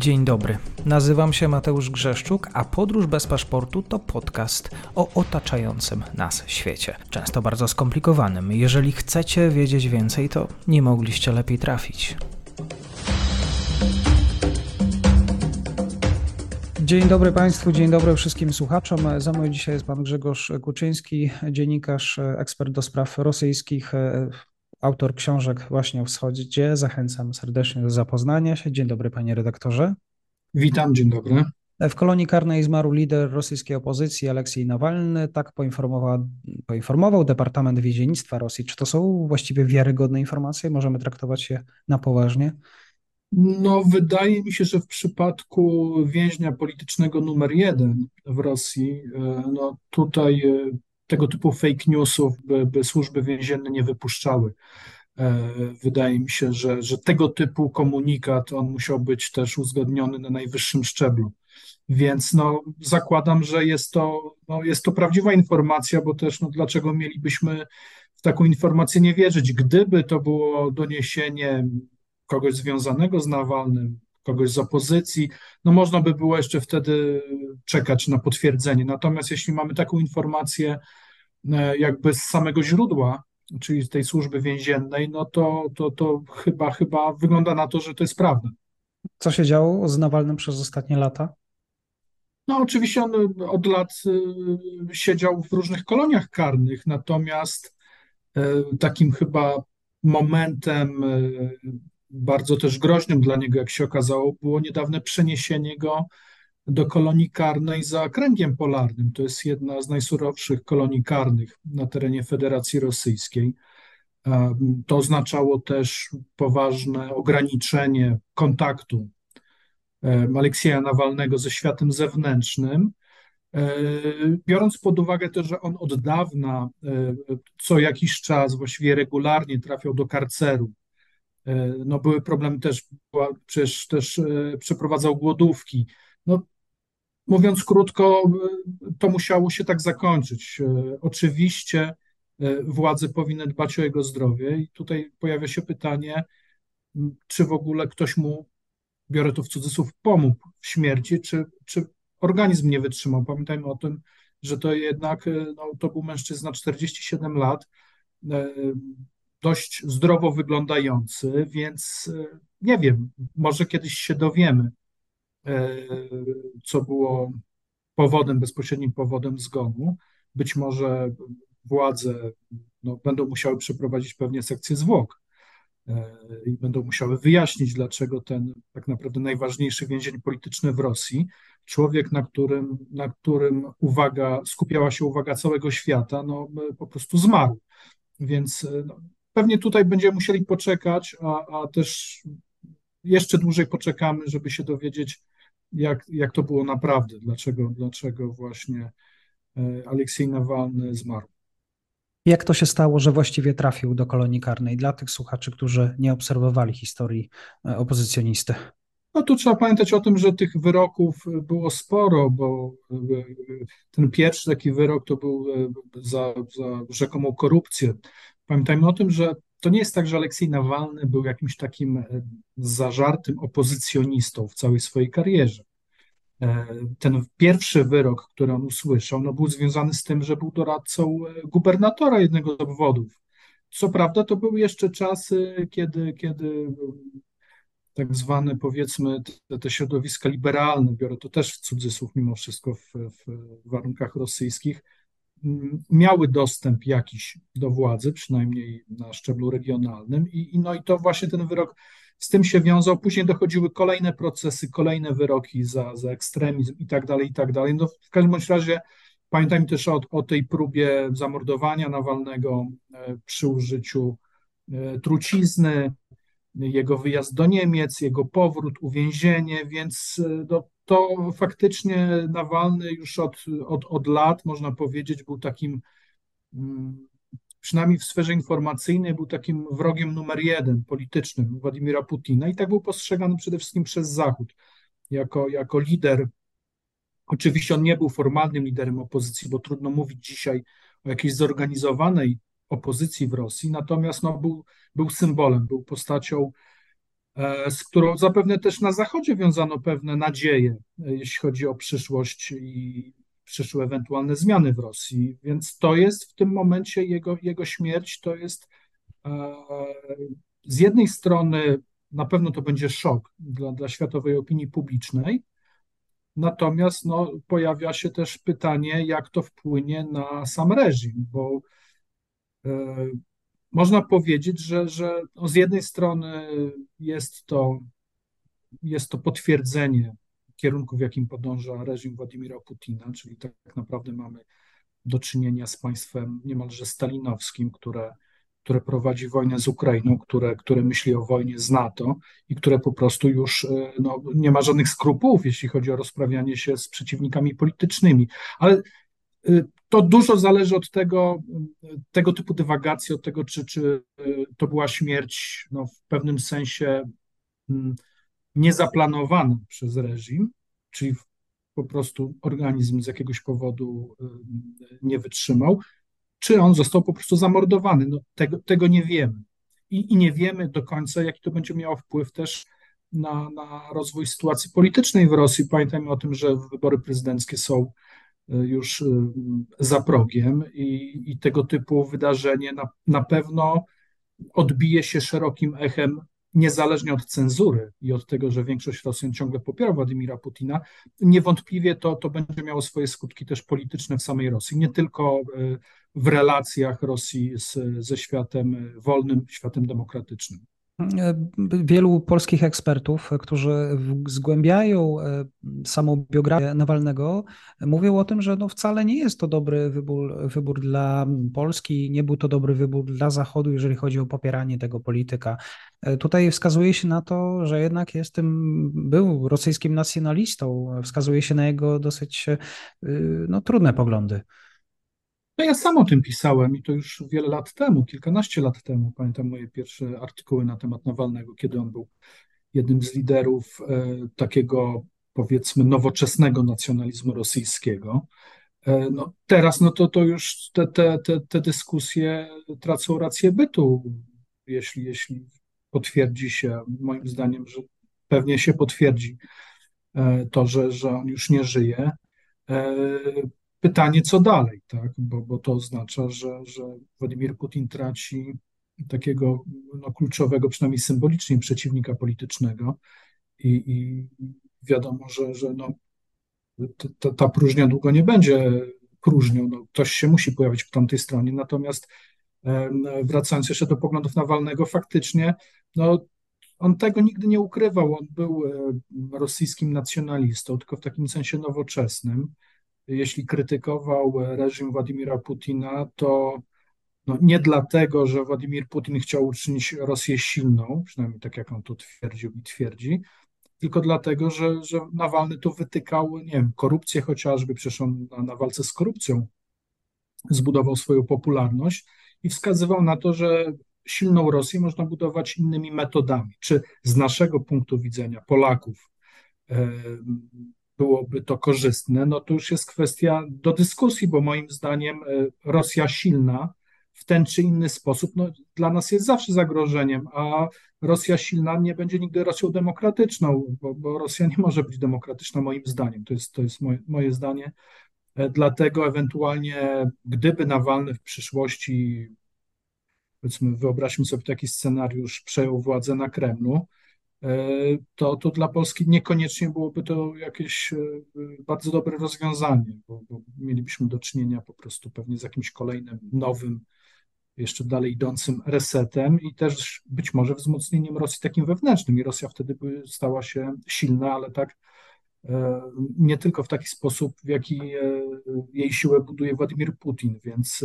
Dzień dobry. Nazywam się Mateusz Grzeszczuk, a Podróż bez paszportu to podcast o otaczającym nas świecie. Często bardzo skomplikowanym. Jeżeli chcecie wiedzieć więcej, to nie mogliście lepiej trafić. Dzień dobry Państwu, dzień dobry wszystkim słuchaczom. Za mną dzisiaj jest Pan Grzegorz Kuczyński, dziennikarz, ekspert do spraw rosyjskich, autor książek właśnie o wschodzie. Zachęcam serdecznie do zapoznania się. Dzień dobry, panie redaktorze. Witam, dzień dobry. W kolonii karnej zmarł lider rosyjskiej opozycji Aleksiej Nawalny. Tak poinformował, poinformował Departament Więziennictwa Rosji. Czy to są właściwie wiarygodne informacje? Możemy traktować je na poważnie? No, wydaje mi się, że w przypadku więźnia politycznego numer jeden w Rosji, e, no tutaj e, tego typu fake newsów by, by służby więzienne nie wypuszczały. E, wydaje mi się, że, że tego typu komunikat on musiał być też uzgodniony na najwyższym szczeblu. Więc no, zakładam, że jest to, no, jest to prawdziwa informacja, bo też no, dlaczego mielibyśmy w taką informację nie wierzyć? Gdyby to było doniesienie kogoś związanego z Nawalnym, kogoś z opozycji, no można by było jeszcze wtedy czekać na potwierdzenie. Natomiast jeśli mamy taką informację e, jakby z samego źródła, czyli z tej służby więziennej, no to, to, to chyba, chyba wygląda na to, że to jest prawda. Co się działo z Nawalnym przez ostatnie lata? No, oczywiście on od lat y, siedział w różnych koloniach karnych, natomiast e, takim chyba momentem e, bardzo też groźnym dla niego, jak się okazało, było niedawne przeniesienie go do kolonii karnej za kręgiem polarnym. To jest jedna z najsurowszych kolonii karnych na terenie Federacji Rosyjskiej. To oznaczało też poważne ograniczenie kontaktu Aleksieja Nawalnego ze światem zewnętrznym. E, biorąc pod uwagę też, że on od dawna, e, co jakiś czas, właściwie regularnie trafiał do karceru, e, no były problemy też, przecież też przeprowadzał głodówki. No, mówiąc krótko, to musiało się tak zakończyć. Oczywiście władze powinny dbać o jego zdrowie i tutaj pojawia się pytanie, czy w ogóle ktoś mu, biorę to w cudzysłów, pomógł w śmierci, czy, czy organizm nie wytrzymał. Pamiętajmy o tym, że to jednak no, to był mężczyzna 47 lat, dość zdrowo wyglądający, więc nie wiem, może kiedyś się dowiemy, co było powodem, bezpośrednim powodem zgonu. Być może władze no, będą musiały przeprowadzić pewnie sekcję zwłok e, i będą musiały wyjaśnić, dlaczego ten tak naprawdę najważniejszy więzień polityczny w Rosji, człowiek, na którym, na którym uwaga, skupiała się uwaga całego świata, no, po prostu zmarł. Więc e, no, pewnie tutaj będziemy musieli poczekać, a, a też jeszcze dłużej poczekamy, żeby się dowiedzieć, jak, jak to było naprawdę, dlaczego, dlaczego właśnie e, Aleksiej Nawalny zmarł. Jak to się stało, że właściwie trafił do kolonii karnej dla tych słuchaczy, którzy nie obserwowali historii e, opozycjonisty? No tu trzeba pamiętać o tym, że tych wyroków było sporo, bo e, ten pierwszy taki wyrok to był za, za rzekomą korupcję. Pamiętajmy o tym, że to nie jest tak, że Aleksiej Nawalny był jakimś takim e, zażartym opozycjonistą w całej swojej karierze. E, ten pierwszy wyrok, który on usłyszał, no był związany z tym, że był doradcą e, gubernatora jednego z obwodów. Co prawda, to były jeszcze czasy, kiedy, kiedy tak zwane, powiedzmy, te, te środowiska liberalne, biorę to też w cudzysłów mimo wszystko w, w warunkach rosyjskich, miały dostęp jakiś do władzy, przynajmniej na szczeblu regionalnym, i, i, no i to właśnie ten wyrok z tym się wiązał. Później dochodziły kolejne procesy, kolejne wyroki za, za ekstremizm i tak dalej, i tak dalej. No w każdym bądź razie pamiętajmy też o, o tej próbie zamordowania Nawalnego e, przy użyciu e, trucizny, jego wyjazd do Niemiec, jego powrót, uwięzienie, więc e, do, to faktycznie Nawalny już od, od, od lat, można powiedzieć, był takim, mm, przynajmniej w sferze informacyjnej, był takim wrogiem numer jeden politycznym Władimira Putina i tak był postrzegany przede wszystkim przez Zachód jako, jako lider. Oczywiście on nie był formalnym liderem opozycji, bo trudno mówić dzisiaj o jakiejś zorganizowanej opozycji w Rosji, natomiast no, był, był symbolem, był postacią z którą zapewne też na Zachodzie wiązano pewne nadzieje, jeśli chodzi o przyszłość i przyszłe ewentualne zmiany w Rosji. Więc to jest w tym momencie jego, jego śmierć, to jest z jednej strony na pewno to będzie szok dla, dla światowej opinii publicznej, natomiast no, pojawia się też pytanie, jak to wpłynie na sam reżim, bo e, można powiedzieć, że, że no, z jednej strony jest to, jest to potwierdzenie kierunku, w jakim podąża reżim Władimira Putina, czyli tak naprawdę mamy do czynienia z państwem niemalże stalinowskim, które które prowadzi wojnę z Ukrainą, które, które myśli o wojnie z NATO i które po prostu już e, no, nie ma żadnych skrupułów, jeśli chodzi o rozprawianie się z przeciwnikami politycznymi. Ale e, to dużo zależy od tego, e, tego typu dywagacji, od tego, czy, czy to była śmierć no, w pewnym sensie mm, niezaplanowana przez reżim, czyli po prostu organizm z jakiegoś powodu nie wytrzymał, czy on został po prostu zamordowany. No, tego, tego nie wiemy. I, I, nie wiemy do końca, jaki to będzie miało wpływ też na, na rozwój sytuacji politycznej w Rosji. Pamiętajmy o tym, że wybory prezydenckie są e, już e, za progiem i, i tego typu wydarzenie na, na pewno odbije się szerokim echem niezależnie od cenzury i od tego, że większość Rosjan ciągle popiera Władimira Putina, niewątpliwie to, to będzie miało swoje skutki też polityczne w samej Rosji, nie tylko e, w relacjach Rosji z, ze światem wolnym, światem demokratycznym. Wielu polskich ekspertów, którzy zgłębiają e, samą biografię Nawalnego, mówią o tym, że no wcale nie jest to dobry wybór, wybór dla Polski, nie był to dobry wybór dla Zachodu, jeżeli chodzi o popieranie tego polityka. E, tutaj wskazuje się na to, że jednak jest tym, był rosyjskim nacjonalistą, wskazuje się na jego dosyć e, no, trudne poglądy. No ja sam o tym pisałem i to już wiele lat temu, kilkanaście lat temu. Pamiętam moje pierwsze artykuły na temat Nawalnego, kiedy on był jednym z liderów e, takiego powiedzmy nowoczesnego nacjonalizmu rosyjskiego. E, no, teraz no to, to już te, te, te, te dyskusje tracą rację bytu, jeśli, jeśli potwierdzi się, moim zdaniem, że pewnie się potwierdzi e, to, że, że on już nie żyje. Pytanie, co dalej, tak? bo, bo to oznacza, że, że Władimir Putin traci takiego no, kluczowego, przynajmniej symbolicznie, przeciwnika politycznego i, i wiadomo, że, że no, ta, ta próżnia długo nie będzie próżnią. No, ktoś się musi pojawić po tamtej stronie, natomiast wracając jeszcze do poglądów Nawalnego, faktycznie no, on tego nigdy nie ukrywał. On był rosyjskim nacjonalistą, tylko w takim sensie nowoczesnym jeśli krytykował reżim Władimira Putina, to no nie dlatego, że Władimir Putin chciał uczynić Rosję silną, przynajmniej tak jak on to twierdził i twierdzi, tylko dlatego, że, że Nawalny tu wytykał, nie wiem, korupcję chociażby, przecież on na, na walce z korupcją zbudował swoją popularność i wskazywał na to, że silną Rosję można budować innymi metodami. Czy z naszego punktu widzenia Polaków byłoby to korzystne, no to już jest kwestia do dyskusji, bo moim zdaniem e, Rosja silna w ten czy inny sposób no, dla nas jest zawsze zagrożeniem, a Rosja silna nie będzie nigdy Rosją demokratyczną, bo, bo Rosja nie może być demokratyczna moim zdaniem. To jest, to jest moje, moje zdanie. E, dlatego ewentualnie, gdyby Nawalny w przyszłości, powiedzmy, wyobraźmy sobie taki scenariusz, przejął władzę na Kremlu, to, to dla Polski niekoniecznie byłoby to jakieś e, bardzo dobre rozwiązanie, bo, bo mielibyśmy do czynienia po prostu pewnie z jakimś kolejnym nowym, jeszcze dalej idącym resetem i też być może wzmocnieniem Rosji takim wewnętrznym. I Rosja wtedy by stała się silna, ale tak e, nie tylko w taki sposób, w jaki jej siłę buduje Władimir Putin, więc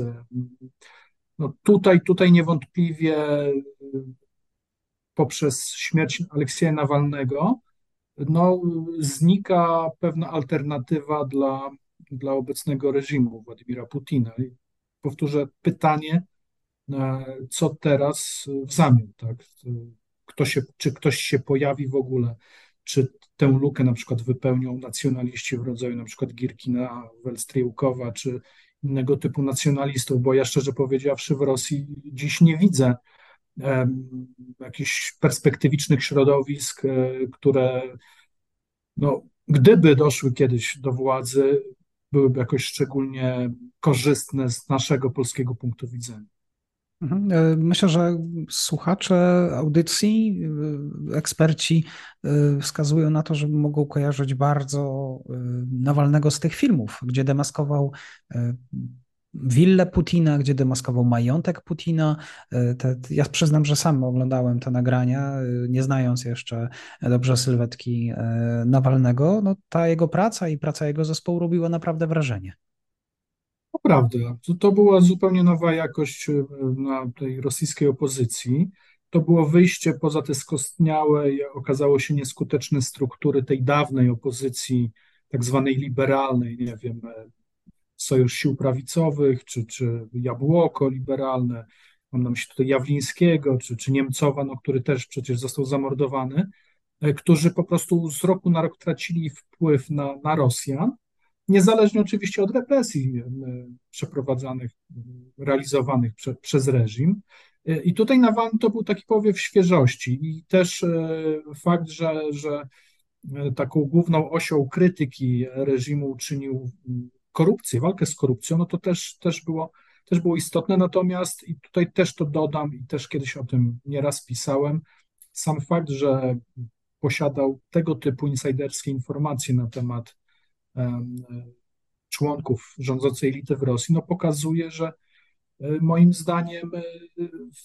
no tutaj, tutaj niewątpliwie poprzez śmierć Aleksieja Nawalnego, no, znika pewna alternatywa dla, dla obecnego reżimu Władimira Putina. I powtórzę pytanie, e, co teraz w zamian, tak? Kto się, czy ktoś się pojawi w ogóle, czy tę lukę na przykład wypełnią nacjonaliści w rodzaju na przykład Girkina, Welstryłkowa, czy innego typu nacjonalistów, bo ja szczerze powiedziawszy w Rosji dziś nie widzę jakichś perspektywicznych środowisk, które no, gdyby doszły kiedyś do władzy, byłyby jakoś szczególnie korzystne z naszego polskiego punktu widzenia. Mhm. E, myślę, że słuchacze audycji, e, eksperci e, wskazują na to, że mogą kojarzyć bardzo Nawalnego z tych filmów, gdzie demaskował willę Putina, gdzie demaskował majątek Putina. Te, ja przyznam, że sam oglądałem te nagrania, nie znając jeszcze dobrze sylwetki Nawalnego. No, ta jego praca i praca jego zespołu robiła naprawdę wrażenie. To prawda. To, to była zupełnie nowa jakość e, na tej rosyjskiej opozycji. To było wyjście poza te skostniałe i okazało się nieskuteczne struktury tej dawnej opozycji, tak zwanej liberalnej, nie wiem, e, Sojusz Sił Prawicowych, czy, czy Jabłoko liberalne, mam na myśli tutaj Jawlińskiego, czy, czy Niemcowa, no, który też przecież został zamordowany, e, którzy po prostu z roku na rok tracili wpływ na, na Rosjan niezależnie oczywiście od represji e, przeprowadzanych, realizowanych prze, przez reżim. E, I tutaj Nawalny to był taki powiew świeżości i też fakt, że, że taką główną osią krytyki reżimu uczynił korupcję, walkę z korupcją, no to też, też, było, też było istotne. Natomiast, i tutaj też to dodam, i też kiedyś o tym nieraz pisałem, sam fakt, że posiadał tego typu insajderskie informacje na temat członków rządzącej elity w Rosji, no pokazuje, że e, moim zdaniem e,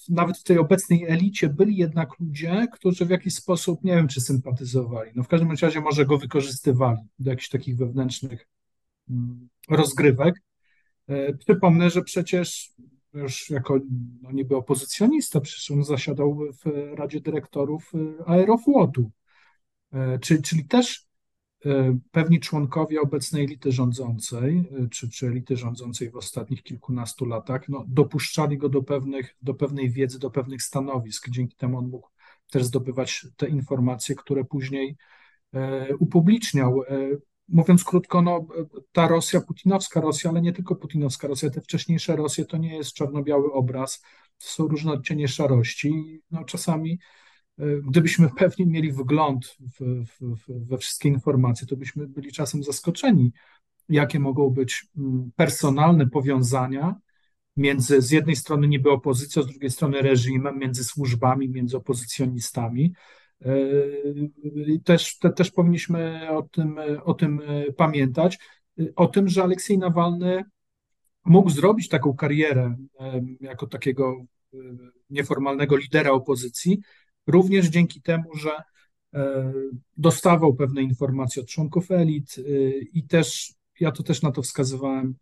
nawet w tej obecnej elicie byli jednak ludzie, którzy w jakiś sposób, nie wiem, czy sympatyzowali, no w każdym razie może go wykorzystywali do jakichś takich wewnętrznych rozgrywek. E, przypomnę, że przecież już jako no niby opozycjonista, przecież on zasiadał w Radzie Dyrektorów Aeroflotu, czyli, czyli też E, pewni członkowie obecnej elity rządzącej, e, czy, czy elity rządzącej w ostatnich kilkunastu latach, no, dopuszczali go do, pewnych, do pewnej wiedzy, do pewnych stanowisk. Dzięki temu on mógł też zdobywać te informacje, które później e, upubliczniał. Mówiąc krótko, no, ta Rosja, putinowska Rosja, ale nie tylko putinowska Rosja, te wcześniejsze Rosje to nie jest czarno-biały obraz, to są różne odcienie szarości. No, czasami Gdybyśmy pewnie mieli wgląd w, w, we wszystkie informacje, to byśmy byli czasem zaskoczeni, jakie mogą być mm, personalne powiązania między z jednej strony niby opozycją, z drugiej strony reżimem, między służbami, między opozycjonistami. Też, te, też powinniśmy o tym, o tym pamiętać, o tym, że Aleksiej Nawalny mógł zrobić taką karierę jako takiego nieformalnego lidera opozycji, Również dzięki temu, że e, dostawał pewne informacje od członków elit e, i też, ja to też na to wskazywałem,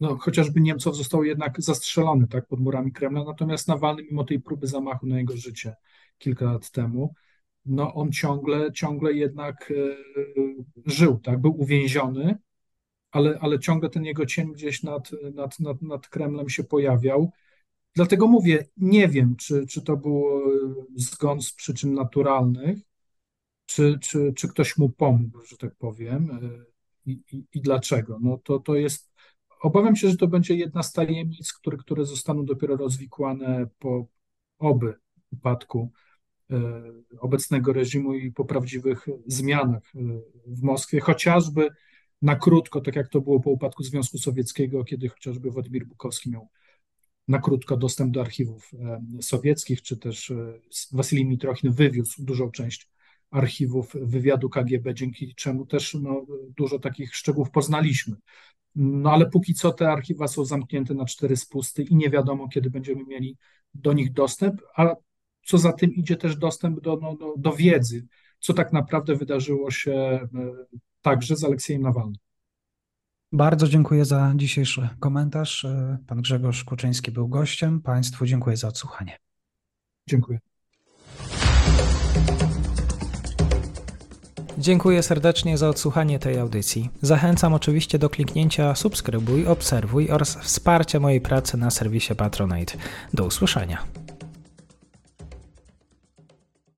no, chociażby Niemców został jednak zastrzelony tak, pod murami Kremla, natomiast Nawalny, mimo tej próby zamachu na jego życie kilka lat temu, no on ciągle, ciągle jednak e, żył, tak, był uwięziony, ale, ale ciągle ten jego cień gdzieś nad, nad, nad, nad Kremlem się pojawiał. Dlatego mówię, nie wiem, czy, czy to był e, zgon z przyczyn naturalnych, czy, czy, czy ktoś mu pomógł, że tak powiem, e, i, i, i dlaczego. No to, to jest, obawiam się, że to będzie jedna z tajemnic, które, które zostaną dopiero rozwikłane po oby upadku obecnego reżimu i po prawdziwych zmianach w Moskwie, chociażby na krótko, tak jak to było po upadku Związku Sowieckiego, kiedy chociażby Władimir Bukowski miał na krótko dostęp do archiwów sowieckich, czy też e, Wasilij Mitrochin wywiózł dużą część archiwów wywiadu KGB, dzięki czemu też no, dużo takich szczegółów poznaliśmy. No ale póki co te archiwa są zamknięte na cztery spusty i nie wiadomo, kiedy będziemy mieli do nich dostęp, a co za tym idzie też dostęp do, no, do, do wiedzy, co tak naprawdę wydarzyło się e, także z Aleksiejem Nawalnym. Bardzo dziękuję za dzisiejszy komentarz. Pan Grzegorz Kuczyński był gościem. Państwu dziękuję za odsłuchanie. Dziękuję. Dziękuję serdecznie za odsłuchanie tej audycji. Zachęcam oczywiście do kliknięcia subskrybuj, obserwuj oraz wsparcia mojej pracy na serwisie Patronite. Do usłyszenia.